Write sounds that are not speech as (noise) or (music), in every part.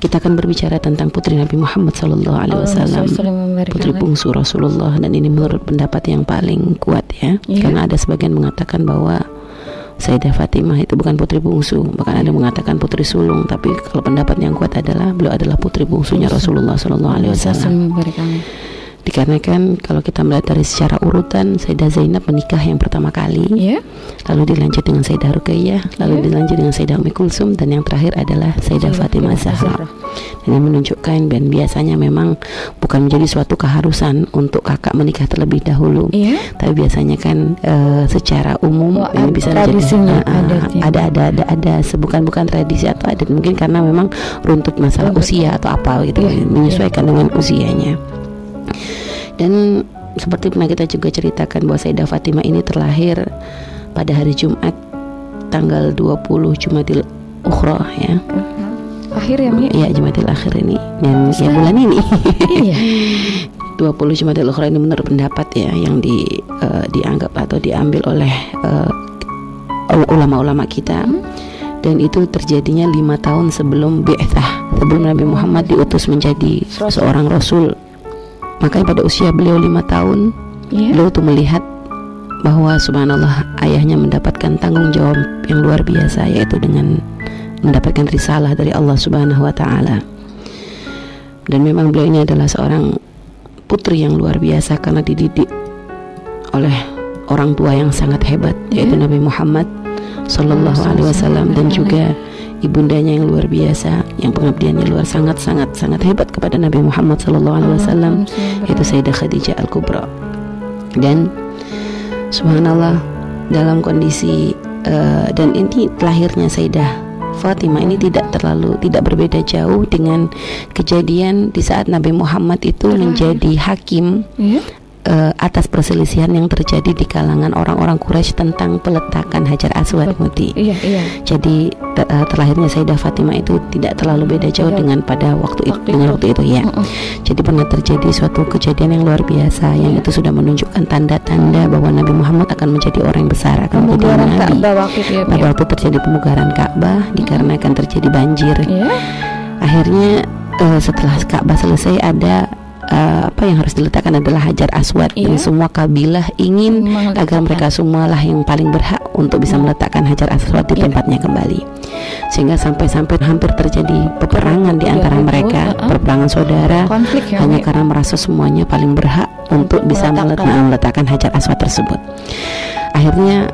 kita akan berbicara tentang putri Nabi Muhammad Sallallahu Alaihi Wasallam, putri bungsu Rasulullah, dan ini menurut pendapat yang paling kuat ya, yeah. karena ada sebagian mengatakan bahwa Sayyidah Fatimah itu bukan putri bungsu, bahkan ada mengatakan putri sulung, tapi kalau pendapat yang kuat adalah beliau adalah putri bungsunya Rasulullah Sallallahu Alaihi Wasallam dikarenakan kalau kita melihat dari secara urutan Sayyidah Zainab menikah yang pertama kali yeah. lalu dilanjut dengan Sayyidah Ruqayyah lalu yeah. dilanjut dengan Sayyidah Ummi Kulsum dan yang terakhir adalah Sayyidah Fatimah Zahra dan ini menunjukkan dan biasanya memang bukan menjadi suatu keharusan untuk kakak menikah terlebih dahulu yeah. tapi biasanya kan uh, secara umum oh, ini bisa menjadi uh, ada ada ada ada sebukan bukan tradisi atau adat mungkin karena memang runtut masalah oh, usia atau apa gitu yeah. menyesuaikan yeah. dengan usianya dan seperti pernah kita juga ceritakan bahwa Sayyidah Fatimah ini terlahir pada hari Jumat tanggal 20 Jumatil Ukhra ya. Uh-huh. Akhir ya, Mi? Iya, Jumatil akhir ini dan ya bulan ini. (laughs) iya. (laughs) 20 Jumatil Ukhra ini menurut pendapat ya yang di uh, dianggap atau diambil oleh uh, ulama-ulama kita. Hmm? dan itu terjadinya lima tahun sebelum bi'thah sebelum Nabi Muhammad diutus menjadi seorang rasul Makanya pada usia beliau lima tahun, yeah. beliau tuh melihat bahwa subhanallah ayahnya mendapatkan tanggung jawab yang luar biasa yaitu dengan mendapatkan risalah dari Allah Subhanahu wa taala. Dan memang beliau ini adalah seorang putri yang luar biasa karena dididik oleh orang tua yang sangat hebat yaitu yeah. Nabi Muhammad sallallahu alaihi wasallam dan juga ibundanya yang luar biasa yang pengabdiannya luar sangat sangat sangat hebat kepada Nabi Muhammad Sallallahu Alaihi Wasallam yaitu Sayyidah Khadijah Al Kubra dan Subhanallah dalam kondisi uh, dan ini lahirnya Sayyidah Fatimah ini tidak terlalu tidak berbeda jauh dengan kejadian di saat Nabi Muhammad itu menjadi hakim yeah uh, atas perselisihan yang terjadi di kalangan orang-orang Quraisy tentang peletakan Hajar Aswad Muti. Iya, iya. Jadi te uh, terlahirnya Sayyidah Fatimah itu tidak terlalu beda jauh iya. dengan pada waktu, waktu itu, dengan waktu itu ya. Uh -uh. Jadi pernah terjadi suatu kejadian yang luar biasa yang itu sudah menunjukkan tanda-tanda bahwa Nabi Muhammad akan menjadi orang yang besar akan menjadi nabi. waktu itu, ya, Pada waktu terjadi pemugaran Ka'bah dikarenakan terjadi banjir. Yeah. Akhirnya uh, setelah Ka'bah selesai ada uh, apa yang harus diletakkan adalah hajar aswad yeah. dan semua kabilah ingin agar mereka semualah yang paling berhak untuk bisa meletakkan hajar aswad di yeah. tempatnya kembali sehingga sampai-sampai hampir terjadi peperangan di antara yeah, mereka uh -huh. peperangan saudara Konflik, ya, hanya ya. karena merasa semuanya paling berhak untuk, untuk bisa meletakkan. meletakkan hajar aswad tersebut akhirnya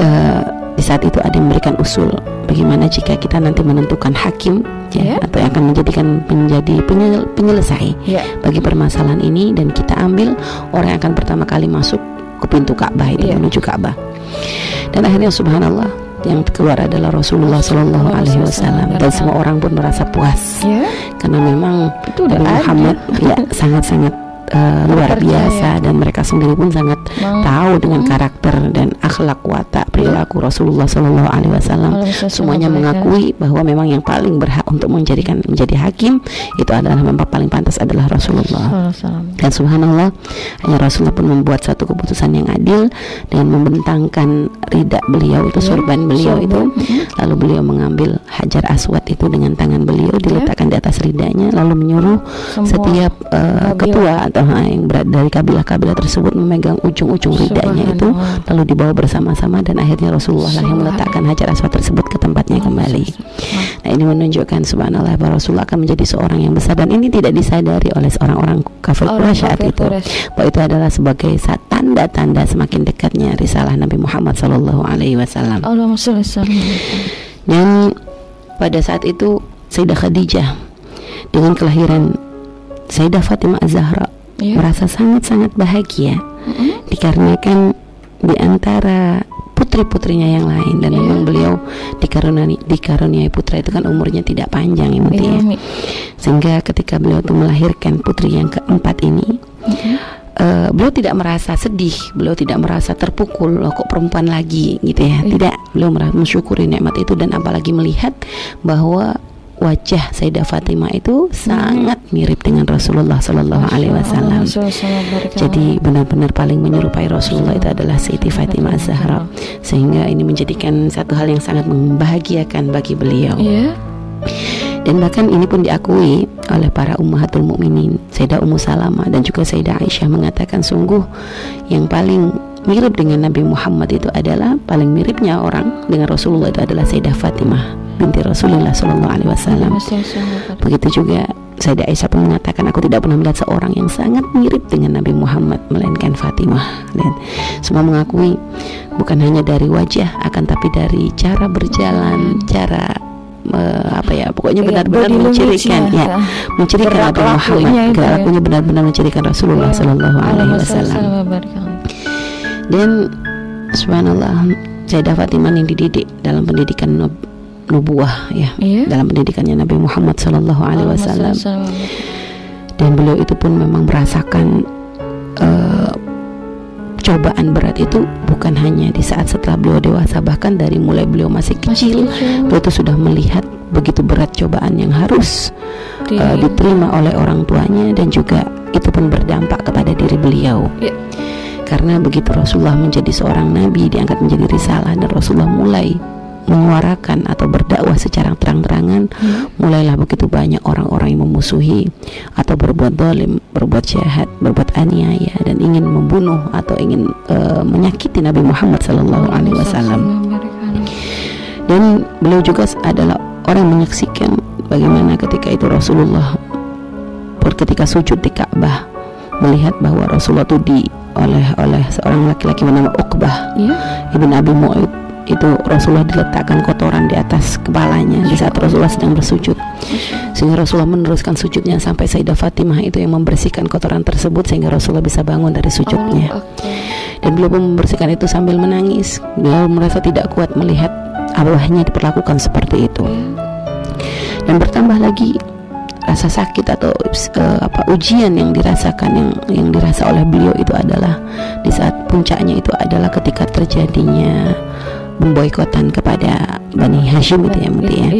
uh, di saat itu ada yang memberikan usul bagaimana jika kita nanti menentukan hakim ya yeah. atau yang akan menjadikan menjadi penyel, penyelesai yeah. bagi permasalahan ini dan kita ambil orang yang akan pertama kali masuk ke pintu Ka'bah itu yeah. menuju Ka'bah dan akhirnya subhanallah yang keluar adalah Rasulullah Shallallahu Alaihi Wasallam dan semua orang pun merasa puas yeah. karena memang Nabi Muhammad ya sangat-sangat uh, luar biasa. dan mereka sendiri pun sangat Mang. tahu dengan hmm. karakter dan akhlak watak perilaku Rasulullah Shallallahu Alaihi Wasallam. Semuanya mengakui bahwa memang yang paling berhak untuk menjadikan menjadi hakim itu adalah memang paling pantas adalah Rasulullah. Dan Subhanallah hanya Rasulullah pun membuat satu keputusan yang adil dan membentangkan ridak beliau itu ya, sorban beliau itu. Lalu beliau mengambil hajar aswad itu dengan tangan beliau ya. diletakkan di atas ridanya lalu menyuruh setiap uh, ketua atau yang berada dari kabilah-kabilah tersebut memegang ujung-ujung ridanya itu lalu dibawa bersama-sama dan akhirnya Rasulullah lah yang meletakkan hajar aswad tersebut ke tempatnya kembali. Nah ini menunjukkan subhanallah bahwa Rasulullah akan menjadi seorang yang besar dan ini tidak disadari oleh orang-orang kafir Quraisy saat itu. Bahwa itu adalah sebagai tanda-tanda semakin dekatnya risalah Nabi Muhammad Sallallahu Alaihi Wasallam. Dan pada saat itu Sayyidah Khadijah dengan kelahiran Sayyidah Fatimah Az-Zahra yeah. merasa sangat-sangat bahagia mm-hmm. dikarenakan di antara putri-putrinya yang lain dan yeah. memang beliau dikaruniai dikaruniai putra itu kan umurnya tidak panjang ya Muti ya. Sehingga ketika beliau itu melahirkan putri yang keempat ini mm-hmm. uh, beliau tidak merasa sedih, beliau tidak merasa terpukul loh kok perempuan lagi gitu ya. Yeah. Tidak, beliau merasa mensyukuri nikmat itu dan apalagi melihat bahwa wajah Sayyidah Fatimah itu sangat mirip dengan Rasulullah Sallallahu Alaihi Wasallam. Jadi benar-benar paling menyerupai Rasulullah itu adalah Sayyidih Fatimah Zahra, sehingga ini menjadikan satu hal yang sangat membahagiakan bagi beliau. Yeah. dan bahkan ini pun diakui oleh para ummahatul mukminin Sayyidah Ummu Salamah dan juga Sayyidah Aisyah mengatakan sungguh yang paling mirip dengan Nabi Muhammad itu adalah paling miripnya orang dengan Rasulullah itu adalah Sayyidah Fatimah binti Rasulullah Shallallahu Alaihi Wasallam. Begitu juga Sayyidah Aisyah pun mengatakan aku tidak pernah melihat seorang yang sangat mirip dengan Nabi Muhammad melainkan Fatimah. Dan semua mengakui bukan hanya dari wajah akan tapi dari cara berjalan, cara uh, apa ya pokoknya benar-benar mencirikan ya, ya mencirikan Nabi Muhammad gerak lakunya benar-benar mencirikan Rasulullah ya. Shallallahu Alaihi Wasallam. dan subhanallah Sayyidah Fatimah yang dididik dalam pendidikan nubuah ya iya? dalam pendidikannya Nabi Muhammad Shallallahu Alaihi Wasallam. dan beliau itu pun memang merasakan uh, cobaan berat itu bukan hanya di saat setelah beliau dewasa bahkan dari mulai beliau masih kecil, masih beliau itu sudah melihat begitu berat cobaan yang harus Di... uh, diterima oleh orang tuanya dan juga itu pun berdampak kepada diri beliau. Ya. karena begitu Rasulullah menjadi seorang nabi diangkat menjadi risalah dan Rasulullah mulai menyuarakan atau berdakwah secara terang-terangan hmm. mulailah begitu banyak orang-orang yang memusuhi atau berbuat dolim, berbuat jahat, berbuat aniaya dan ingin membunuh atau ingin uh, menyakiti Nabi Muhammad Sallallahu Alaihi Wasallam. Dan beliau juga adalah orang yang menyaksikan bagaimana ketika itu Rasulullah ketika sujud di Ka'bah melihat bahwa Rasulullah itu di oleh oleh seorang laki-laki bernama Uqbah yeah. ibn Abi itu Rasulullah diletakkan kotoran di atas kepalanya di saat Rasulullah sedang bersujud. Sehingga Rasulullah meneruskan sujudnya sampai Sayyidah Fatimah itu yang membersihkan kotoran tersebut sehingga Rasulullah bisa bangun dari sujudnya. Oh, dan beliau pun membersihkan itu sambil menangis. Beliau merasa tidak kuat melihat abahnya diperlakukan seperti itu. Dan bertambah lagi rasa sakit atau uh, apa ujian yang dirasakan yang yang dirasa oleh beliau itu adalah di saat puncaknya itu adalah ketika terjadinya pemboikotan kepada Bani Hashim itu ya Muti ya.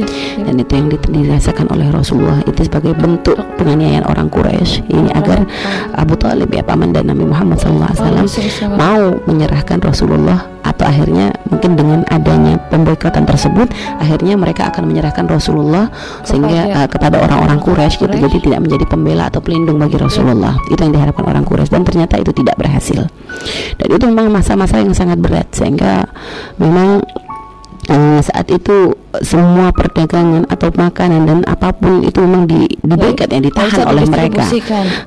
Dan itu yang dirasakan oleh Rasulullah itu sebagai bentuk penganiayaan orang Quraisy. Ini agar Abu Talib ya paman dan Nabi Muhammad SAW mau menyerahkan Rasulullah atau akhirnya mungkin dengan adanya pemboikotan tersebut akhirnya mereka akan menyerahkan Rasulullah sehingga uh, kepada orang-orang Quraisy gitu. Jadi tidak menjadi pembela atau pelindung bagi Rasulullah. Itu yang diharapkan orang Quraisy. Dan ternyata itu tidak berhasil. Dan itu memang masa-masa yang sangat berat. Sehingga memang uh, saat itu semua perdagangan atau makanan dan apa pun itu memang di diberikan ya ditahan oleh mereka.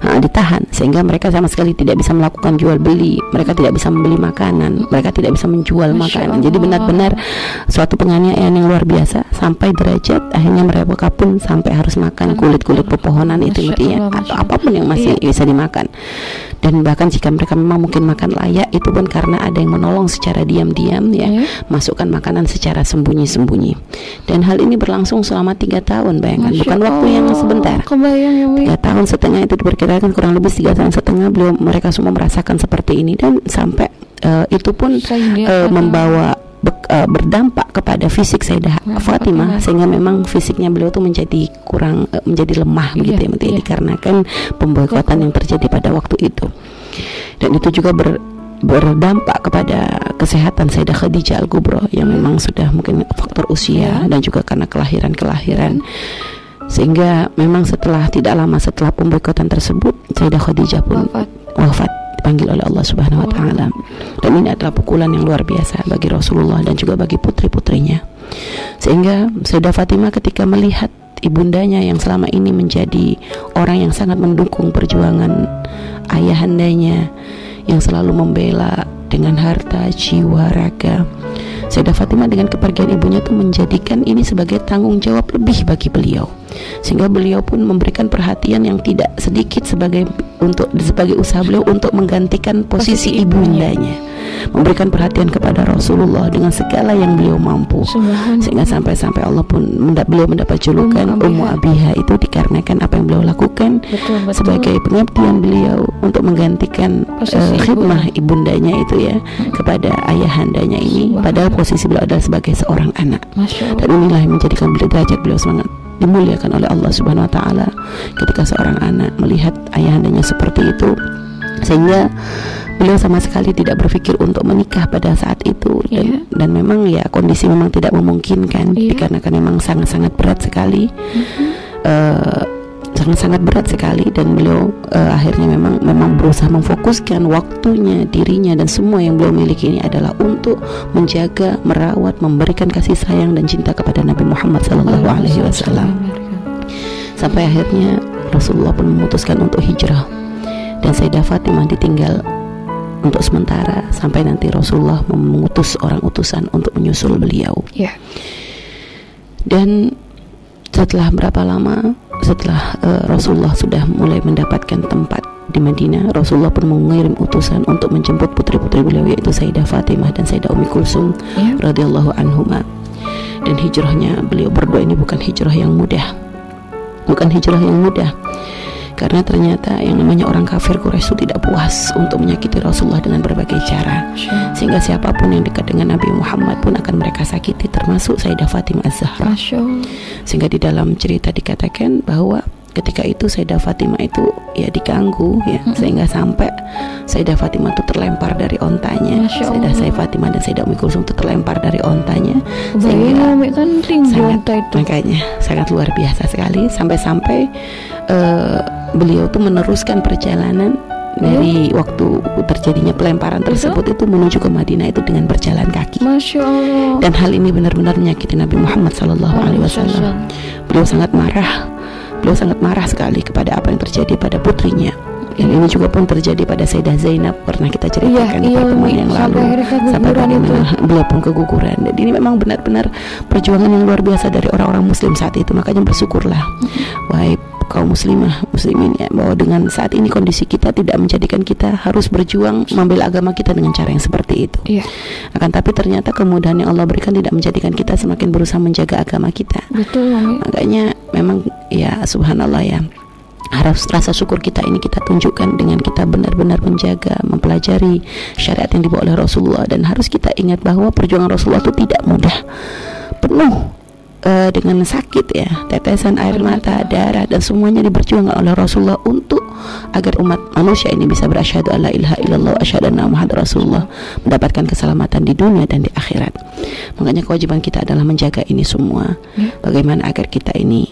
nah, ditahan. Sehingga mereka sama sekali tidak bisa melakukan jual beli. Mereka tidak bisa membeli makanan. Mereka tidak bisa menjual Masya makanan. Allah. jadi benar-benar suatu penganiayaan yang luar biasa. Sampai derajat akhirnya mereka pun sampai harus makan kulit-kulit pepohonan itu gitu ya. Atau apa pun yang masih iya. bisa dimakan. Dan bahkan jika mereka memang mungkin makan layak itu pun karena ada yang menolong secara diam-diam ya. Yeah. masukkan makanan secara sembunyi-sembunyi dan hal ini berlangsung selama tiga tahun bayangkan. Masya bukan waktu yang sebentar. ya, tiga tahun setengah itu diperkirakan kurang lebih tiga tahun setengah beliau mereka semua merasakan seperti ini. Dan sampai uh, itu pun uh, membawa be, uh, berdampak kepada fisik Sayyidah nah, Fatimah. Okay. sehingga memang fisiknya beliau tuh menjadi kurang uh, menjadi lemah iya, begitu ya iya. dikarenakan pemboikotan yang terjadi pada waktu itu. Dan itu juga ber, berdampak kepada kesehatan Sayyidah Khadijah Al Kubro yang memang sudah mungkin faktor usia yeah. dan juga karena kelahiran-kelahiran sehingga memang setelah tidak lama setelah pemboikotan tersebut Sayyidah Khadijah pun wafat, wafat dipanggil oleh Allah Subhanahu wa taala. Dan ini adalah pukulan yang luar biasa bagi Rasulullah dan juga bagi putri-putrinya. Sehingga Sayyidah Fatimah ketika melihat ibundanya yang selama ini menjadi orang yang sangat mendukung perjuangan ayahandanya yang selalu membela dengan harta, jiwa, raga. Sayyidah Fatimah dengan kepergian ibunya itu menjadikan ini sebagai tanggung jawab lebih bagi beliau sehingga beliau pun memberikan perhatian yang tidak sedikit sebagai untuk sebagai usaha beliau untuk menggantikan posisi, posisi ibundanya. Memberikan perhatian kepada Rasulullah dengan segala yang beliau mampu. Sehingga sampai-sampai Allah pun mendap beliau mendapat julukan Ummu Abiha. Itu dikarenakan apa yang beliau lakukan betul, betul. sebagai pengabdian beliau untuk menggantikan uh, khidmah ibu. ibundanya itu ya hmm. kepada ayahandanya ini. Padahal posisi beliau adalah sebagai seorang anak. Dan inilah yang menjadikan beliau derajat beliau sangat dimuliakan oleh Allah Subhanahu wa taala ketika seorang anak melihat ayahandanya seperti itu sehingga beliau sama sekali tidak berpikir untuk menikah pada saat itu dan, Iya. dan memang ya kondisi memang tidak memungkinkan Iya. dikarenakan memang sangat-sangat berat sekali Mhm. Eh, sangat-sangat berat sekali dan beliau eh, akhirnya memang memang berusaha memfokuskan waktunya dirinya dan semua yang beliau miliki ini adalah untuk menjaga merawat memberikan kasih sayang dan cinta kepada Nabi Muhammad Sallallahu Alaihi Wasallam sampai akhirnya Rasulullah pun memutuskan untuk hijrah dan Sayyidah Fatimah ditinggal untuk sementara sampai nanti Rasulullah mengutus orang utusan untuk menyusul beliau Iya. dan setelah berapa lama setelah eh, Rasulullah sudah mulai mendapatkan tempat di Madinah Rasulullah pun mengirim utusan untuk menjemput putri-putri beliau yaitu Sayyidah Fatimah dan Sayyidah Ummi Kulsum Iya. radhiyallahu anhuma. Dan hijrahnya beliau berdua ini bukan hijrah yang mudah. Bukan hijrah yang mudah karena ternyata yang namanya orang kafir Quraisy itu tidak puas untuk menyakiti Rasulullah dengan berbagai cara. Sehingga siapa pun yang dekat dengan Nabi Muhammad pun akan mereka sakiti termasuk Sayyidah Fatimah Az-Zahra. Sehingga di dalam cerita dikatakan bahwa ketika itu Sayyidah Fatimah itu ya diganggu ya. Mm-mm. sehingga sampai Sayyidah Fatimah itu terlempar dari ontanya. Sayyidah. Sayyidah Fatimah dan Sayyidah Ummi Kulsum itu terlempar dari ontanya. Sehingga Umi kan tinggi sangat itu. makanya sangat luar biasa sekali. Sampai-sampai eh, beliau tuh meneruskan perjalanan dari waktu terjadinya pelemparan tersebut itu menuju ke Madinah itu dengan berjalan kaki. Masya Allah. dan hal ini benar-benar menyakiti Nabi Muhammad Sallallahu Alaihi Wasallam. Beliau sangat marah beliau sangat marah sekali kepada apa yang terjadi pada putrinya. Dan ini juga pun terjadi pada Sayyidah Zainab pernah kita Iya, ceritakan di iya pertemuan Umi. yang lalu. sampai bagaimana beliau pun keguguran. Dan ini memang benar-benar perjuangan yang luar biasa dari orang-orang muslim saat itu. Makanya bersyukurlah. Wahai kaum muslimah muslimin ya bahwa dengan saat ini kondisi kita tidak menjadikan kita harus berjuang mengambil agama kita dengan cara yang seperti itu Iya. akan tapi ternyata kemudahan yang Allah berikan tidak menjadikan kita semakin berusaha menjaga agama kita Betul Umi. makanya memang ya subhanallah ya harus rasa syukur kita ini kita tunjukkan dengan kita benar-benar menjaga mempelajari syariat yang dibawa oleh Rasulullah dan harus kita ingat bahwa perjuangan Rasulullah itu tidak mudah penuh eh, dengan sakit ya tetesan air mata darah dan semuanya diperjuangkan oleh Rasulullah untuk agar umat manusia ini bisa berasyhadu alla ilaha illallah wa asyhadu anna muhammadar rasulullah mendapatkan keselamatan di dunia dan di akhirat. Makanya kewajiban kita adalah menjaga ini semua. Ya. bagaimana agar kita ini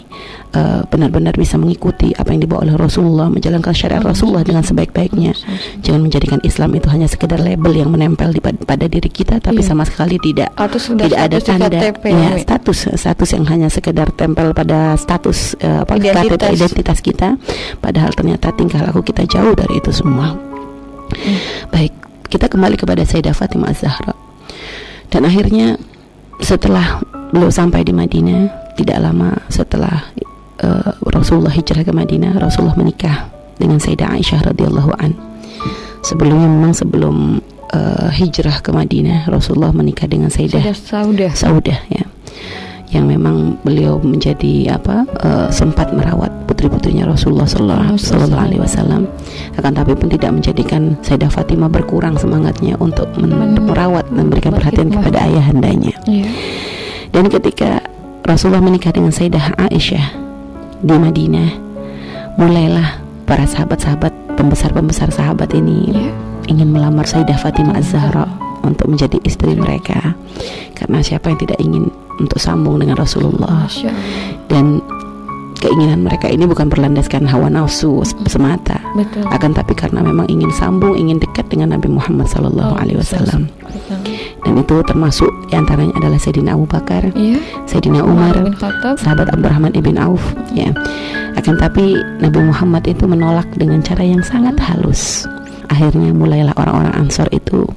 eh, benar-benar bisa mengikuti apa yang dibawa oleh Rasulullah menjalankan syariat Rasulullah dengan sebaik-baiknya. Jangan menjadikan Islam itu hanya sekedar label yang menempel di, pada diri kita tapi Iya. sama sekali tidak sudah tidak ada status tanda. KTP, ya, Umi. status status yang hanya sekedar tempel pada status apa KTP Identitas. identitas kita. Padahal ternyata tingkah laku kita jauh dari itu semua. Baik kita kembali kepada Sayyidah Fatimah Az-Zahra. Dan akhirnya setelah beliau sampai di Madinah tidak lama setelah eh, Rasulullah hijrah ke Madinah Rasulullah menikah dengan Sayyidah Aisyah radhiyallahu an. Sebelumnya memang sebelum eh, hijrah ke Madinah Rasulullah menikah dengan Sayyidah Saudah. Saudah ya yang memang beliau menjadi apa eh, sempat merawat putri-putrinya Rasulullah Sallallahu Alaihi Wasallam. Akan tapi pun tidak menjadikan Sayyidah Fatimah berkurang semangatnya untuk men- merawat dan memberikan perhatian kepada ayahandanya. Iya. dan ketika Rasulullah menikah dengan Sayyidah Aisyah di Madinah mulailah para sahabat-sahabat pembesar-pembesar sahabat ini Iya. ingin melamar Sayyidah Fatimah Az-Zahra untuk menjadi istri mereka. Karena siapa yang tidak ingin untuk sambung dengan Rasulullah. Dan keinginan mereka ini bukan berlandaskan hawa nafsu semata. Betul. akan tapi karena memang ingin sambung ingin dekat dengan Nabi Muhammad Sallallahu Alaihi Wasallam. Betul. dan itu termasuk di antaranya adalah Sayyidina Abu Bakar Iya. Sayyidina Umar sahabat Abdurrahman ibn Auf ya. Akan tapi Nabi Muhammad itu menolak dengan cara yang sangat halus. Akhirnya mulailah orang-orang Ansor itu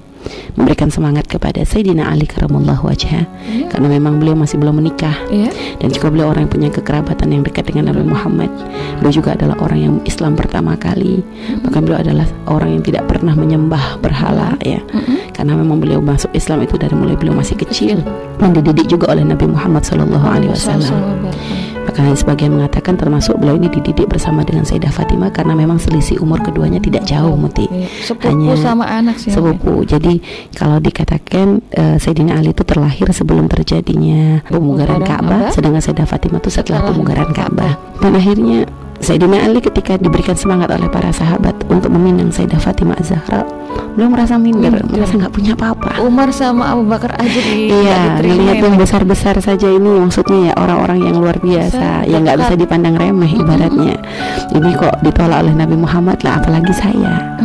memberikan semangat kepada Sayyidina Ali karamallahu wajha. Iya. karena memang beliau masih belum menikah. Iya. dan juga beliau orang yang punya kekerabatan yang dekat dengan Nabi Muhammad. Beliau juga adalah orang yang Islam pertama kali. Bahkan beliau adalah orang yang tidak pernah menyembah berhala ya. Mm-mm. karena memang beliau masuk Islam itu dari mulai beliau masih kecil. Dan dididik juga oleh Nabi Muhammad Sallallahu Alaihi Wasallam Bahkan sebagian mengatakan termasuk beliau ini dididik bersama dengan Sayyidah Fatimah karena memang selisih umur keduanya tidak jauh Muti Iya. Sepupu Hanya sama anak sih. Sepupu. Jadi kalau dikatakan eh, Sayyidina Ali itu terlahir sebelum terjadinya pemugaran Ka'bah, sedangkan Sayyidah Fatimah itu setelah pemugaran. Ka'bah. Dan akhirnya Sayyidina Ali ketika diberikan semangat oleh para sahabat untuk meminang Sayyidah Fatimah Az-Zahra belum merasa minder, Minder. merasa nggak punya apa-apa. Umar sama Abu Bakar aja di Iya, ya, yang besar-besar saja ini maksudnya ya orang-orang yang luar biasa, Besar, yang nggak bisa dipandang remeh ibaratnya. Ini kok ditolak oleh Nabi Muhammad lah, apalagi saya.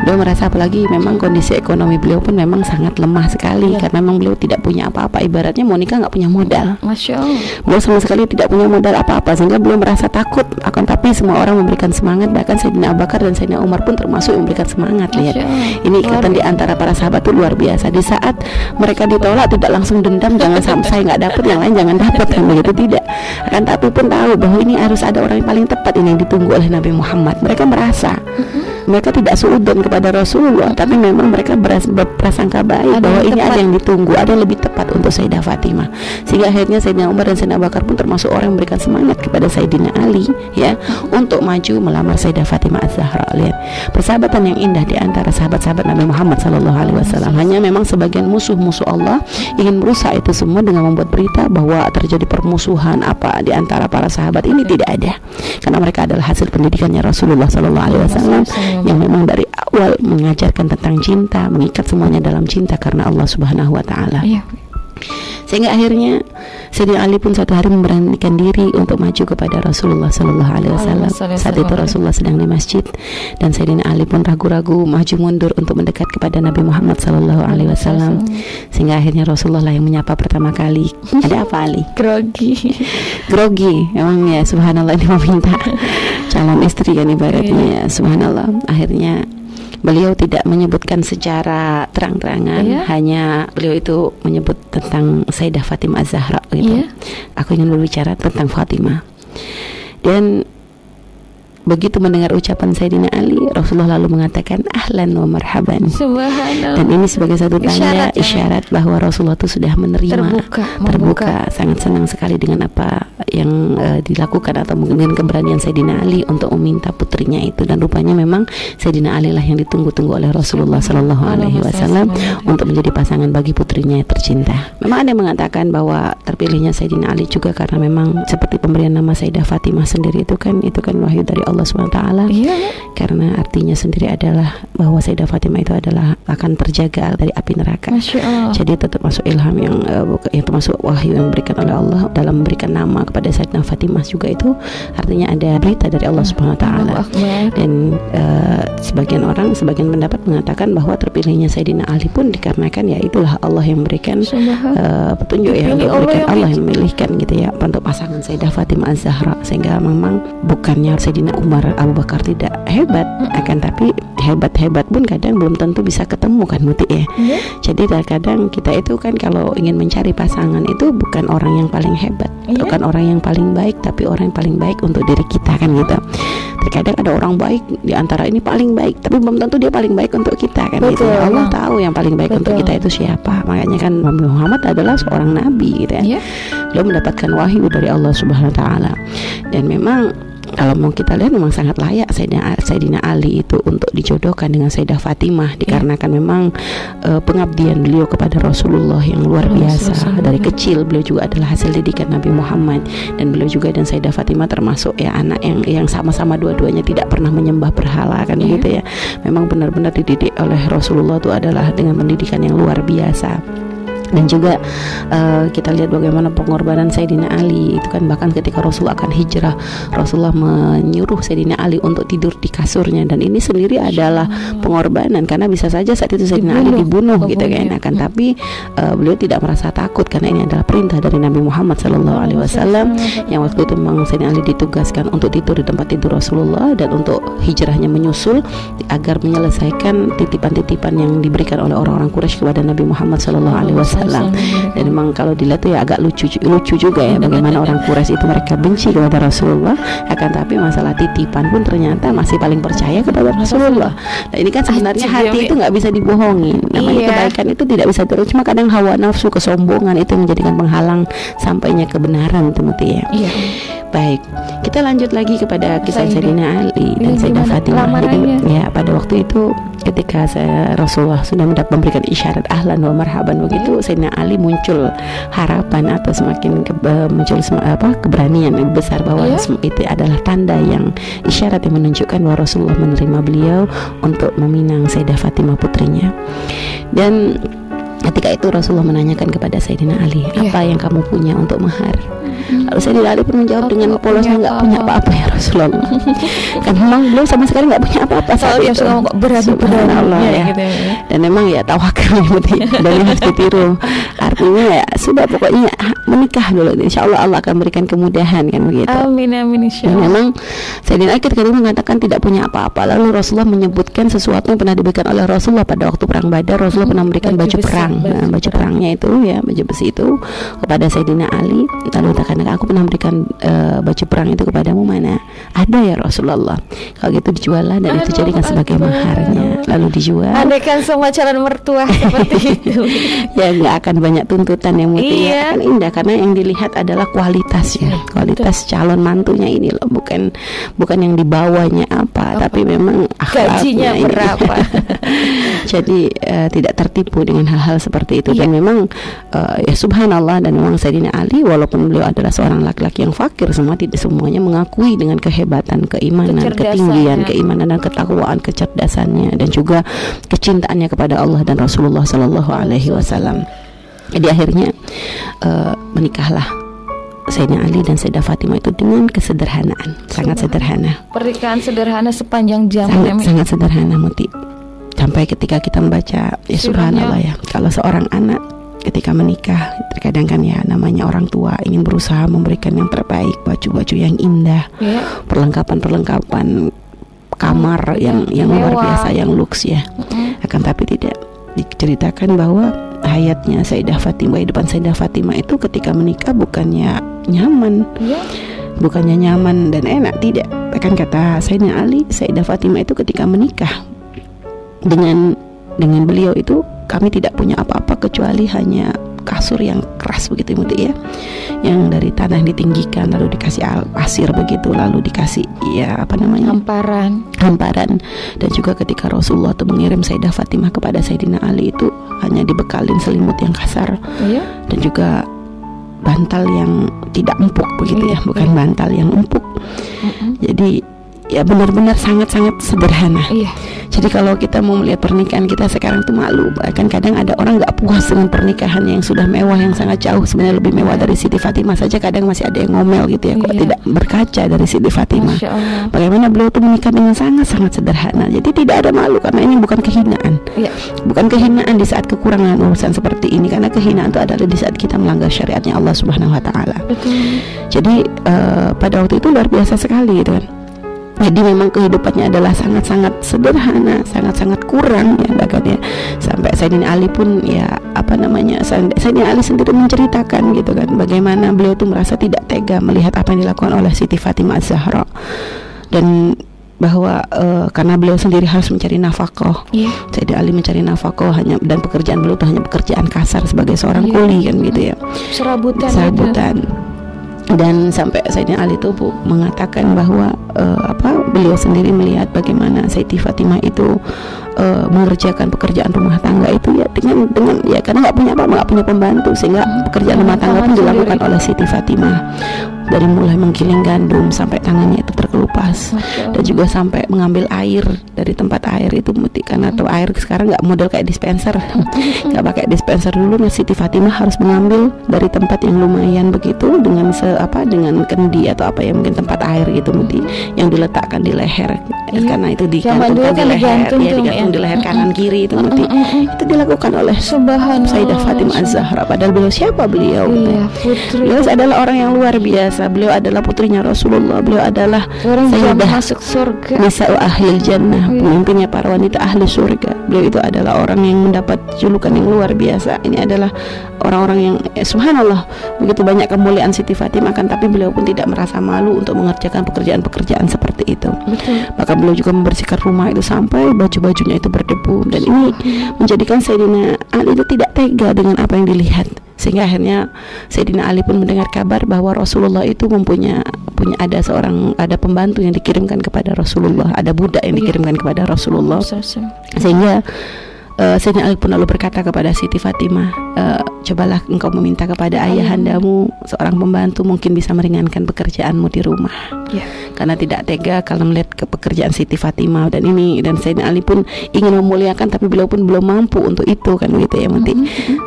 Beliau merasa apalagi memang kondisi ekonomi beliau pun memang sangat lemah sekali. Iya. karena memang beliau tidak punya apa-apa. Ibaratnya Monica nggak punya modal. Masya Allah. Beliau sama sekali tidak punya modal apa-apa. Sehingga beliau merasa takut akan tapi semua orang memberikan semangat. Bahkan Sayyidina Abu Bakar dan Sayyidina Umar pun termasuk memberikan semangat lihat. Ini ikatan di antara para sahabat itu luar biasa. Di saat mereka ditolak tidak langsung dendam jangan sampai nggak dapat yang lain jangan dapat kan begitu? Tidak. Akan tapi pun tahu bahwa ini harus ada orang yang paling tepat ini yang ditunggu oleh Nabi Muhammad. Mereka merasa mereka tidak suudon kepada Rasulullah tapi memang mereka beras, berprasangka baik Ada bahwa ini tepat. ada yang ditunggu ada yang lebih tepat untuk Sayyidah Fatimah. Sehingga akhirnya Sayyidina Umar dan Sayyidina Abu Bakar pun termasuk orang yang memberikan semangat kepada Sayyidina Ali ya untuk maju melamar Sayyidah Fatimah Az-Zahra. Lihat persahabatan yang indah di antara sahabat-sahabat Nabi Muhammad Sallallahu Alaihi Wasallam. Hanya memang sebagian musuh-musuh Allah ingin merusak itu semua dengan membuat berita bahwa terjadi permusuhan apa di antara para sahabat ini tidak ada. Karena mereka adalah hasil pendidikannya Rasulullah Sallallahu Alaihi Wasallam yang memang dari awal mengajarkan tentang cinta mengikat semuanya dalam cinta karena Allah Subhanahu Wa Taala Iya. sehingga akhirnya Sayyidina Ali pun suatu hari memberanikan diri untuk maju kepada Rasulullah Sallallahu Alaihi Wasallam. Saat itu Rasulullah sedang di masjid dan Sayyidina Ali pun ragu-ragu maju mundur untuk mendekat kepada Nabi Muhammad Sallallahu Alaihi Wasallam. Sehingga akhirnya Rasulullah lah yang menyapa pertama kali. Ada apa Ali? (laughs) Grogi. Grogi, emang ya Subhanallah ini meminta (laughs) calon istri kan ibaratnya ya Subhanallah. Akhirnya beliau tidak menyebutkan secara terang-terangan, Iya. hanya beliau itu menyebut tentang Sayyidah Fatimah Az-Zahra gitu. Iya. Aku ingin berbicara tentang Fatimah. Dan begitu mendengar ucapan Sayyidina Ali, Rasulullah lalu mengatakan ahlan wa marhaban. Subhanallah. Dan ini sebagai satu tanda Isyarat ya. isyarat bahwa Rasulullah itu sudah menerima terbuka, terbuka sangat senang sekali dengan apa yang eh, dilakukan atau mungkin dengan keberanian Sayyidina Ali untuk meminta putrinya itu dan rupanya memang Sayyidina Ali lah yang ditunggu-tunggu oleh Rasulullah Sallallahu Alaihi Wasallam untuk menjadi pasangan bagi putrinya yang tercinta. Memang ada yang mengatakan bahwa terpilihnya Sayyidina Ali juga karena memang seperti pemberian nama Sayyidah Fatimah sendiri itu kan itu kan wahyu dari Allah Subhanahu wa taala Iya. karena artinya sendiri adalah bahwa Sayyidah Fatimah itu adalah akan terjaga dari api neraka. Masya Allah. Jadi tetap masuk ilham yang buka- yang termasuk wahyu yang diberikan oleh Allah dalam memberikan nama kepada Sayyidina Fatimah juga itu artinya ada berita dari Allah Subhanahu taala. Akbar. Dan eh, sebagian orang, sebagian pendapat mengatakan bahwa terpilihnya Sayyidina Ali pun dikarenakan ya itulah Allah yang memberikan eh, petunjuk ya Allah memberikan yang Allah yang memilihkan gitu ya untuk pasangan Sayyidah Fatimah Az-Zahra sehingga memang bukannya Sayyidina Umar Abu Bakar tidak hebat akan tapi hebat-hebat pun kadang belum tentu bisa ketemu kan Muti ya Iya. jadi kadang kita itu kan kalau ingin mencari pasangan itu bukan orang yang paling hebat, Iya. bukan orang yang paling baik, tapi orang yang paling baik untuk diri kita kan gitu. Terkadang ada orang baik di antara ini paling baik, tapi belum tentu dia paling baik untuk kita kan gitu. Betul. Allah tahu yang paling baik untuk Betul. kita itu siapa. Makanya kan Nabi Muhammad adalah seorang nabi gitu ya. Iya. Beliau mendapatkan wahyu dari Allah Subhanahu wa taala. Dan memang kalau mau kita lihat memang sangat layak Sayyidina, Sayyidina Ali itu untuk dijodohkan dengan Sayyidah Fatimah. Dikarenakan memang eh, pengabdian beliau kepada Rasulullah yang luar biasa. dari kecil beliau juga adalah hasil didikan Nabi Muhammad. Dan beliau juga dan Sayyidah Fatimah termasuk ya anak yang yang sama-sama dua-duanya tidak pernah menyembah berhala kan Iya. gitu ya. Memang benar-benar dididik oleh Rasulullah itu adalah dengan pendidikan yang luar biasa dan juga eh, kita lihat bagaimana pengorbanan Sayyidina Ali itu kan bahkan ketika Rasul akan hijrah Rasulullah menyuruh Sayyidina Ali untuk tidur di kasurnya dan ini sendiri adalah pengorbanan karena bisa saja saat itu Sayyidina Ali Dibunuh. dibunuh gitu kan Dibunuh. akan tapi eh, beliau tidak merasa takut karena ini adalah perintah dari Nabi Muhammad Sallallahu Alaihi Wasallam yang waktu itu memang Sayyidina Ali ditugaskan untuk tidur di tempat tidur Rasulullah dan untuk hijrahnya menyusul agar menyelesaikan titipan-titipan yang diberikan oleh orang-orang Quraisy kepada Nabi Muhammad Sallallahu Alaihi Wasallam dan memang kalau dilihat tuh ya agak lucu lucu juga ya bagaimana orang Quraisy itu mereka benci kepada Rasulullah. Akan tapi masalah titipan pun ternyata masih paling percaya kepada Rasulullah. Nah ini kan sebenarnya ya, hati itu nggak bisa dibohongin. Namanya Iya. kebaikan itu tidak bisa terus. Cuma kadang hawa nafsu kesombongan itu yang menjadikan penghalang sampainya kebenaran itu Muti ya. Iya. Baik, kita lanjut lagi kepada kisah. Sayyidina Ali dan Sayyidah Fatimah. Jadi ya pada waktu itu ketika saya Rasulullah sudah mendapat memberikan isyarat ahlan wa marhaban begitu Sayyidina Ali muncul harapan atau semakin ke, uh, muncul sem apa keberanian yang besar bahwa Iya. sem- itu adalah tanda yang isyarat yang menunjukkan bahwa Rasulullah menerima beliau untuk meminang Sayyidah Fatimah putrinya dan ketika itu Rasulullah menanyakan kepada Sayyidina Ali Iya. apa yang kamu punya untuk mahar Lalu Sayyidina Ali pun menjawab Aku dengan polosnya nggak punya apa-apa." ya Rasulullah. (laughs) Kan memang beliau sama sekali nggak punya apa-apa saat ya itu. Suka kok berani Subhanallah berani ya. gitu ya. dan memang ya tawakal ya dan ini harus ditiru artinya ya sudah pokoknya ah, menikah dulu. Insya Allah Allah akan berikan kemudahan kan begitu. Amin amin insya Allah. memang Sayyidina Ali ketika itu mengatakan tidak punya apa-apa. Lalu Rasulullah menyebutkan sesuatu yang pernah diberikan oleh Rasulullah pada waktu perang Badar. Rasulullah pernah memberikan Baju baju, besi, perang. baju Nah, baju perang. perangnya itu ya baju besi itu kepada Sayyidina Ali. Lalu katakan aku pernah memberikan eh, baju perang itu kepadamu mana ada ya Rasulullah kalau gitu dijual lah dan itu jadikan sebagai maharnya lalu dijual Andaikan semua calon mertua (laughs) seperti itu. ya nggak akan banyak tuntutan yang muti Iya. ya kan indah karena yang dilihat adalah kualitasnya kualitas calon mantunya ini loh bukan bukan yang dibawanya apa, tapi memang Gajinya ini. berapa? (laughs) jadi eh, tidak tertipu dengan hal-hal seperti itu dan Iya. memang eh, ya subhanallah dan memang Sayyidina Ali walaupun beliau adalah seorang laki-laki yang fakir. Semua tidak semuanya mengakui dengan kehebatan keimanan ketinggian keimanan dan ketakwaan kecerdasannya dan juga kecintaannya kepada Allah dan Rasulullah Shallallahu Alaihi Wasallam. Jadi akhirnya eh, menikahlah Sayyidina Ali dan Sayyidah Fatimah itu dengan kesederhanaan. Sangat sederhana. Pernikahan sederhana sepanjang zaman. sangat sangat sederhana Muti. Sampai ketika kita membaca ya subhanallah ya kalau seorang anak ketika menikah terkadang kan ya namanya orang tua ingin berusaha memberikan yang terbaik baju-baju yang indah Ya. perlengkapan-perlengkapan kamar yang yang luar biasa yang luks ya Mm-mm. akan tapi tidak diceritakan bahwa hayatnya Sayyidah Fatimah hidupan Sayyidah Fatimah itu ketika menikah bukannya nyaman Ya. bukannya nyaman dan enak tidak bahkan kata Sayyidina Ali Sayyidah Fatimah itu ketika menikah dengan dengan beliau itu kami tidak punya apa-apa kecuali hanya kasur yang keras begitu Muti ya. Yang dari tanah ditinggikan lalu dikasih pasir begitu lalu dikasih ya apa namanya? Hamparan. hamparan. Dan juga ketika Rasulullah itu mengirim Sayyidah Fatimah kepada Sayyidina Ali itu hanya dibekalin selimut yang kasar. Ya. dan juga bantal yang tidak empuk begitu ya. Bukan bantal yang empuk. Mm-mm. jadi ya benar-benar sangat-sangat sederhana Iya. jadi kalau kita mau melihat pernikahan kita sekarang tuh malu bahkan kadang ada orang nggak puas dengan pernikahan yang sudah mewah yang sangat jauh sebenarnya lebih mewah dari Siti Fatimah saja kadang masih ada yang ngomel gitu ya kok Iya. tidak berkaca dari Siti Fatimah. Bagaimana beliau tuh menikah dengan sangat-sangat sederhana Jadi tidak ada malu karena ini bukan kehinaan Iya. Bukan kehinaan di saat kekurangan urusan seperti ini Karena kehinaan itu adalah di saat kita melanggar syariatnya Allah Subhanahu Wa Taala. Jadi eh, pada waktu itu luar biasa sekali gitu kan jadi memang kehidupannya adalah sangat-sangat sederhana, sangat-sangat kurang ya bahkan ya sampai Sayyidina Ali pun ya apa namanya Sayyidina Ali sendiri menceritakan gitu kan bagaimana beliau tuh merasa tidak tega melihat apa yang dilakukan oleh Siti Fatimah Az-Zahra dan bahwa eh, karena beliau sendiri harus mencari nafkah Iya. Sayyidina Ali mencari nafkah hanya dan pekerjaan beliau itu hanya pekerjaan kasar sebagai seorang Iya. kuli kan gitu ya Serabutan. sabutan dan sampai Sayyidina Ali itu Bu, mengatakan bahwa eh, apa beliau sendiri melihat bagaimana Sayyidi Fatimah itu eh, mengerjakan pekerjaan rumah tangga itu ya dengan dengan ya karena nggak punya apa nggak punya pembantu sehingga pekerjaan rumah tangga pun dilakukan oleh Siti Fatimah. Dari mulai menggiling gandum sampai tangannya itu terkelupas. Dan juga sampai mengambil air dari tempat air itu muti karena atau air sekarang nggak model kayak dispenser. (laughs) Nggak pakai dispenser dulu nah Siti Fatimah harus mengambil dari tempat yang lumayan begitu dengan se apa dengan kendi atau apa ya mungkin tempat air gitu muti yang diletakkan di leher. Iya. karena itu Zaman dulu digantungkan di kan leher. digantung ya digantung ya. Di leher kanan kiri itu Mm-mm. itu dilakukan oleh Subhanallah. Sayyidah Fatimah Az-Zahra padahal beliau siapa beliau gitu. Iya, putri. Beliau adalah orang yang luar biasa. Beliau adalah putrinya Rasulullah. Beliau adalah Orang Sayyidah masuk surga. Nisa ahli jannah, Iya. pemimpinnya para wanita ahli surga. Beliau itu adalah orang yang mendapat julukan yang luar biasa. Ini adalah orang-orang yang eh, subhanallah begitu banyak kemuliaan Siti Fatimah kan tapi beliau pun tidak merasa malu untuk mengerjakan pekerjaan-pekerjaan seperti itu. Betul. Bahkan beliau juga membersihkan rumah itu sampai baju-bajunya itu berdebu. Dan ini menjadikan Sayyidina Ali itu tidak tega dengan apa yang dilihat. Sehingga akhirnya Sayyidina Ali pun mendengar kabar bahwa Rasulullah itu mempunyai punya ada seorang ada pembantu yang dikirimkan kepada Rasulullah, ada budak yang dikirimkan kepada Rasulullah. Sehingga uh, Sayyidina Ali pun lalu berkata kepada Siti Fatimah, "Eh, cobalah engkau meminta kepada ayahandamu seorang pembantu mungkin bisa meringankan pekerjaanmu di rumah." Ya. Karena tidak tega kalau melihat ke pekerjaan Siti Fatimah dan ini dan Sayyidina Ali pun ingin memuliakan tapi beliau pun belum mampu untuk itu kan begitu ya Muti.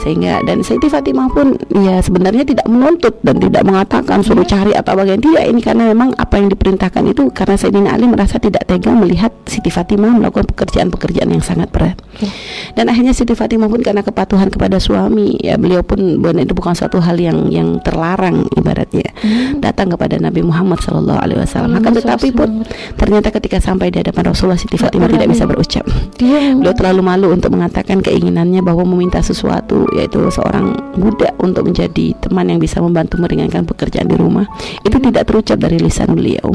Sehingga dan Siti Fatimah pun ya sebenarnya tidak menuntut dan tidak mengatakan suruh cari atau bagian tidak ini karena memang apa yang diperintahkan itu karena Sayyidina Ali merasa tidak tega melihat Siti Fatimah melakukan pekerjaan-pekerjaan yang sangat berat. Ya. Dan akhirnya Siti Fatimah pun karena kepatuhan kepada suami, ya beliau pun bukan itu bukan suatu hal yang yang terlarang ibaratnya datang kepada Nabi Muhammad Shallallahu Alaihi Wasallam. Akan tetapi pun ternyata ketika sampai di hadapan Rasulullah Siti Fatimah tidak bisa berucap. Dia Beliau terlalu malu untuk mengatakan keinginannya bahwa meminta sesuatu yaitu seorang budak untuk menjadi teman yang bisa membantu meringankan pekerjaan di rumah. Itu tidak terucap dari lisan beliau.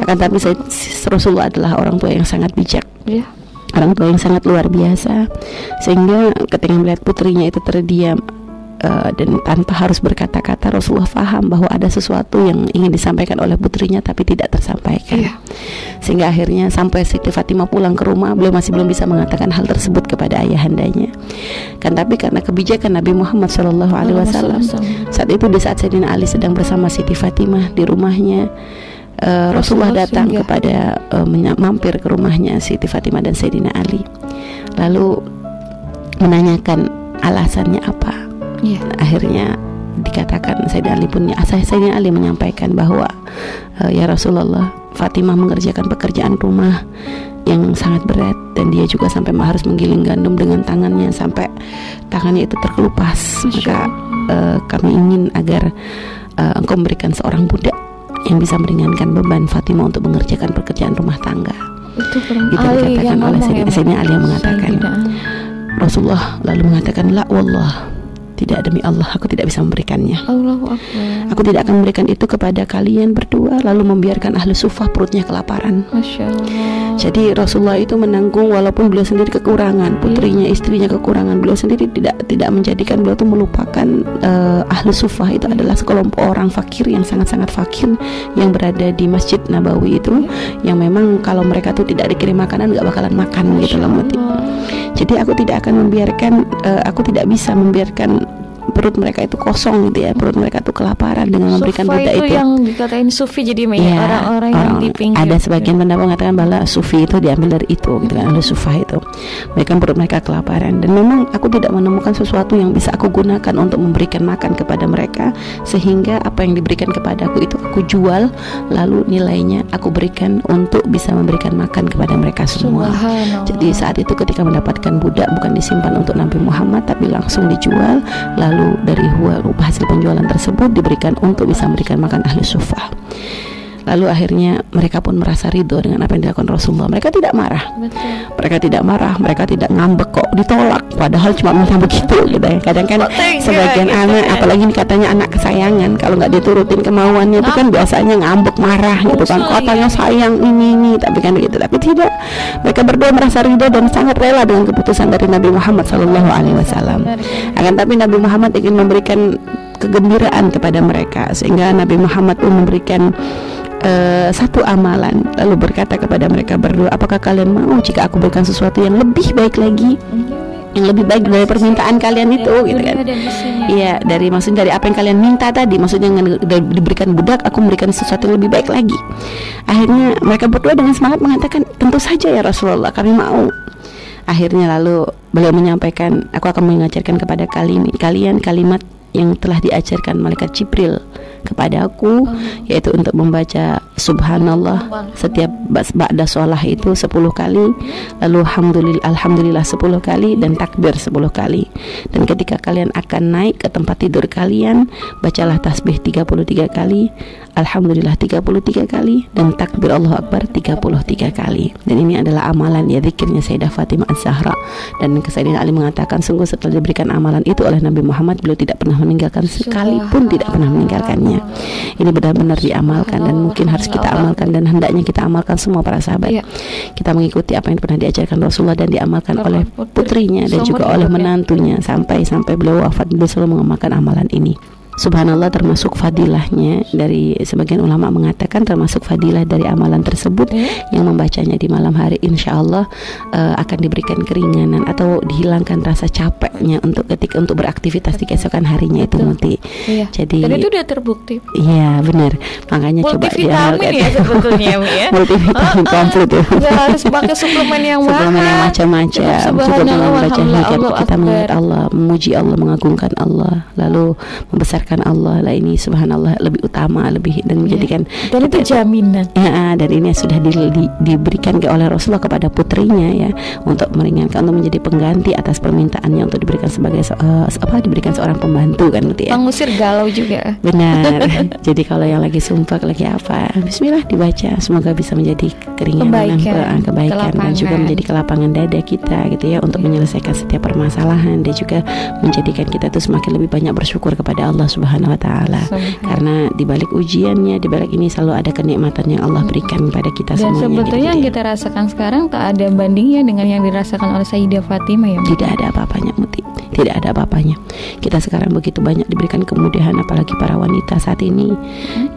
Akan tapi saya, Rasulullah adalah orang tua yang sangat bijak Ya. Orang tua yang sangat luar biasa. Sehingga ketika melihat putrinya itu terdiam eh, dan tanpa harus berkata-kata Rasulullah paham bahwa ada sesuatu yang ingin disampaikan oleh putrinya tapi tidak tersampaikan. Iya. sehingga akhirnya sampai Siti Fatimah pulang ke rumah beliau masih belum bisa mengatakan hal tersebut kepada ayahandanya. Kan tapi karena kebijakan Nabi Muhammad Shallallahu Alaihi Wasallam. saat itu di saat Sayyidina Ali sedang bersama Siti Fatimah di rumahnya eh, Rasulullah Rasulullah datang kepada menya- mampir ke rumahnya Siti Fatimah dan Sayyidina Ali. Lalu menanyakan alasannya apa. Iya. akhirnya dikatakan Sayyidina Ali pun asal Sayyidina Ali menyampaikan bahwa eh, ya Rasulullah Fatimah mengerjakan pekerjaan rumah yang sangat berat dan dia juga sampai harus menggiling gandum dengan tangannya sampai tangannya itu terkelupas. Maka eh, kami ingin agar eh, engkau memberikan seorang budak yang bisa meringankan beban Fatimah untuk mengerjakan pekerjaan rumah tangga Itu Itu dikatakan oleh Sayyidina- Ali yang mengatakan. Sayyidina Ali. Rasulullah lalu mengatakan la wallah tidak demi Allah aku tidak bisa memberikannya Allahu Akbar. Aku tidak akan memberikan itu kepada kalian berdua Lalu membiarkan ahli sufah perutnya kelaparan Masya Allah. Jadi Rasulullah itu menanggung walaupun beliau sendiri kekurangan Putrinya, istrinya kekurangan Beliau sendiri tidak tidak menjadikan beliau itu melupakan eh, ahli sufah Itu adalah sekelompok orang fakir yang sangat-sangat fakir Yang berada di Masjid Nabawi itu Yang memang kalau mereka tuh tidak dikirim makanan nggak bakalan makan gitu loh. Allah. Jadi aku tidak akan membiarkan eh, Aku tidak bisa membiarkan perut mereka itu kosong gitu ya Perut mereka itu kelaparan dengan memberikan Sufa itu itu yang dikatain sufi jadi Iya, orang-orang yang orang- di pinggir. Ada sebagian pendapat mengatakan bahwa sufi itu diambil dari itu, gitu kan, ahli sufah itu. Mereka perut mereka kelaparan dan memang aku tidak menemukan sesuatu yang bisa aku gunakan untuk memberikan makan kepada mereka sehingga apa yang diberikan kepadaku itu aku jual lalu nilainya aku berikan untuk bisa memberikan makan kepada mereka semua. Jadi saat itu ketika mendapatkan budak bukan disimpan untuk Nabi Muhammad tapi langsung dijual lalu dari hua- hasil penjualan tersebut diberikan untuk bisa memberikan makan ahli sufah. Lalu akhirnya mereka pun merasa ridho dengan apa yang dilakukan Rasulullah. Mereka tidak marah. Betul. Mereka tidak marah, mereka tidak ngambek kok ditolak padahal cuma minta begitu gitu ya. Kadang kan tega sebagian gitu anak ya? apalagi ini katanya anak kesayangan kalau nggak diturutin kemauannya itu kan biasanya ngambek marah gitu kan katanya sayang ini ini tapi kan begitu tapi tidak mereka berdua merasa ridho dan sangat rela dengan keputusan dari Nabi Muhammad Shallallahu Alaihi Wasallam akan tapi Nabi Muhammad ingin memberikan kegembiraan kepada mereka sehingga Nabi Muhammad pun memberikan eh, satu amalan lalu berkata kepada mereka berdua apakah kalian mau jika aku berikan sesuatu yang lebih baik lagi? Yang lebih baik dari permintaan kalian itu gitu kan. isinya. Iya dari maksudnya dari apa yang kalian minta tadi maksudnya dengan diberikan budak aku memberikan sesuatu yang lebih baik lagi. Akhirnya mereka berdua dengan semangat mengatakan tentu saja ya Rasulullah kami mau. Akhirnya lalu beliau menyampaikan aku akan mengajarkan kepada kalian kalian kalimat yang telah diajarkan malaikat Jibril kepada aku yaitu untuk membaca subhanallah setiap ba'da sholah itu 10 kali lalu alhamdulillah alhamdulillah 10 kali dan takbir 10 kali. Dan ketika kalian akan naik ke tempat tidur kalian bacalah tasbih 33 kali alhamdulillah 33 kali dan takbir Allah akbar 33 kali. Dan ini adalah amalan ya zikirnya Sayyidah Fatimah Az-Zahra dan Sayyidina Ali mengatakan sungguh setelah diberikan amalan itu oleh Nabi Muhammad beliau tidak pernah meninggalkan sekalipun tidak pernah meninggalkannya. Ini benar-benar diamalkan dan mungkin harus kita amalkan dan hendaknya kita amalkan semua para sahabat. Iya. kita mengikuti apa yang pernah diajarkan Rasulullah dan diamalkan oleh Putri. putrinya. dan juga oleh ya. menantunya sampai sampai beliau wafat beliau selalu mengamalkan amalan ini subhanallah termasuk fadilahnya dari sebagian ulama mengatakan termasuk fadilah dari amalan tersebut Ya. yang membacanya di malam hari insya Allah eh, akan diberikan keringanan atau dihilangkan rasa capeknya untuk ketika untuk beraktivitas di keesokan harinya itu muti Iya. jadi Dan itu udah terbukti. iya benar makanya coba Multivitamin ya sebetulnya ya. (laughs) multivitamin komplit ya Nggak harus pakai suplemen yang (laughs) suplemen yang macam-macam subhanallah, membaca hikam Allahu kita mengingat. Allah memuji Allah mengagungkan Allah lalu membesarkan Allah lah ini subhanallah lebih utama lebih dan menjadikan Dan itu jaminan. Ya, dan ini sudah di- di- diberikan ke oleh Rasulullah kepada putrinya ya untuk meringankan untuk menjadi pengganti atas permintaannya untuk diberikan sebagai se- eh, apa diberikan seorang pembantu kan gitu ya. Mengusir galau juga. Benar. (laughs) Jadi kalau yang lagi sumpah lagi apa, Bismillah dibaca. Semoga bisa menjadi keringanan Kebaikan, ke- kebaikan dan juga menjadi kelapangan dada kita gitu ya untuk menyelesaikan setiap permasalahan dan juga menjadikan kita itu semakin lebih banyak bersyukur kepada Allah Subhanahu Wa Taala. Karena di balik ujiannya, di balik ini selalu ada kenikmatan yang Allah berikan kepada kita Dan semuanya. sebetulnya yang gitu ya. kita rasakan sekarang tak ada bandingnya dengan yang dirasakan oleh Sayyidah Fatimah ya. Tidak ada apa-apanya Muti tidak ada apa-apanya. Kita sekarang begitu banyak diberikan kemudahan apalagi para wanita saat ini.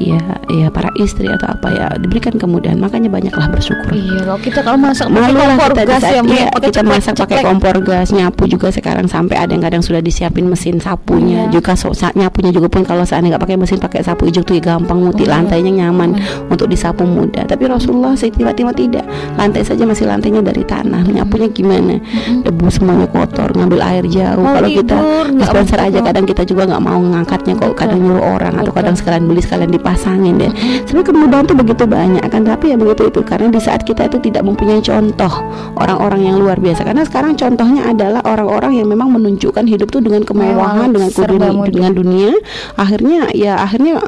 Ya ya para istri atau apa ya diberikan kemudahan. Makanya banyaklah bersyukur. Iya, kalau kita kalau masak pakai kompor kita gas ya, iya, pakai kita masak pakai kompor gas nyapu juga sekarang sampai ada yang kadang sudah disiapin mesin sapunya. Iya. juga so, saat nyapunya juga pun kalau seandainya nggak pakai mesin pakai sapu hijau tuh ya gampang muti Oh, lantainya nyaman Aman. untuk disapu mudah tapi Rasulullah Siti Fatimah tidak. Lantai saja masih lantainya dari tanah nyapunya gimana? Mm-mm. debu semuanya kotor ngambil air jauh Mau kalau kita tidur, nggak dispenser aja kadang kita juga nggak mau ngangkatnya kok kadang nyuruh orang atau kadang sekalian beli sekalian dipasangin deh. Sebenarnya kemudahan tuh begitu banyak kan tapi ya begitu itu karena di saat kita itu tidak mempunyai contoh orang-orang yang luar biasa. Karena sekarang contohnya adalah orang-orang yang memang menunjukkan hidup tuh dengan kemewahan Mewah, dengan mudah. dengan dunia. Akhirnya ya akhirnya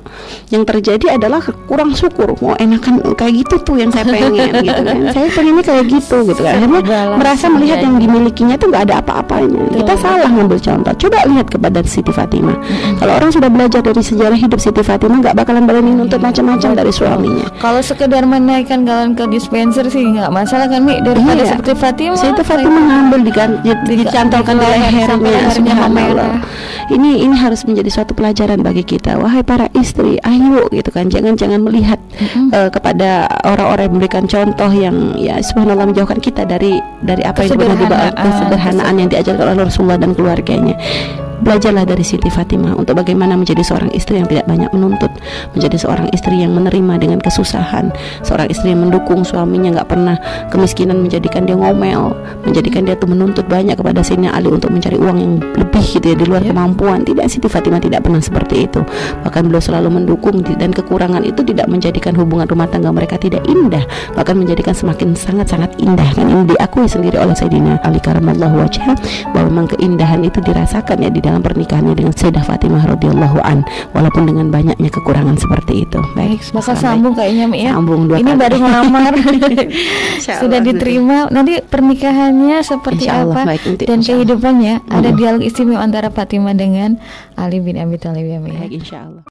yang terjadi adalah kurang syukur. Mau enakan kayak gitu tuh yang saya pengen gitu kan. (laughs) Saya pengennya kayak gitu gitu kan. Akhirnya merasa melihat yang dimilikinya tuh nggak ada apa-apanya. Kita salah ngambil contoh coba lihat kepada Siti Fatimah kalau orang sudah belajar dari sejarah hidup Siti Fatimah nggak bakalan berani nuntut macam-macam dari suaminya Kalau sekedar menaikkan galon ke dispenser sih nggak masalah kan Mi daripada Iya. seperti Fatimah. Siti Fatimah ngambil digan- di- Di- dicantolkan di di leher lehernya subhanallah. Ini ini harus menjadi suatu pelajaran bagi kita. Wahai para istri, ayo gitu kan. Jangan jangan melihat eh, kepada orang-orang yang memberikan contoh yang ya subhanallah menjauhkan kita dari dari apa yang benar Kesederhanaan. kesederhanaan yang diajarkan oleh Rasulullah dan keluarganya. Belajarlah dari Siti Fatimah untuk bagaimana menjadi seorang istri yang tidak banyak menuntut, menjadi seorang istri yang menerima dengan kesusahan, seorang istri yang mendukung suaminya nggak pernah kemiskinan menjadikan dia ngomel, menjadikan dia tuh menuntut banyak kepada Sayyidina Ali untuk mencari uang yang lebih gitu ya di luar Iya. kemampuan. Tidak Siti Fatimah tidak pernah seperti itu. Bahkan beliau selalu mendukung dan kekurangan itu tidak menjadikan hubungan rumah tangga mereka tidak indah, bahkan menjadikan semakin sangat-sangat indah. Kan ini diakui sendiri oleh Sayyidina Ali karamallahu wajhah bahwa memang keindahan itu dirasakan ya di dalam pernikahannya dengan Sayyidah Fatimah radhiyallahu an walaupun dengan banyaknya kekurangan seperti itu. Baik, bakal sambung kayaknya Mi ya. Sambung dua Ini kali. baru ngelamar. (laughs) Sudah diterima. Nanti pernikahannya seperti Insya Allah, apa baik, nanti, dan insya Allah. kehidupannya ada dialog istimewa antara Fatimah dengan Ali bin Abi Thalib ya Mi. ya. Baik, insya Allah.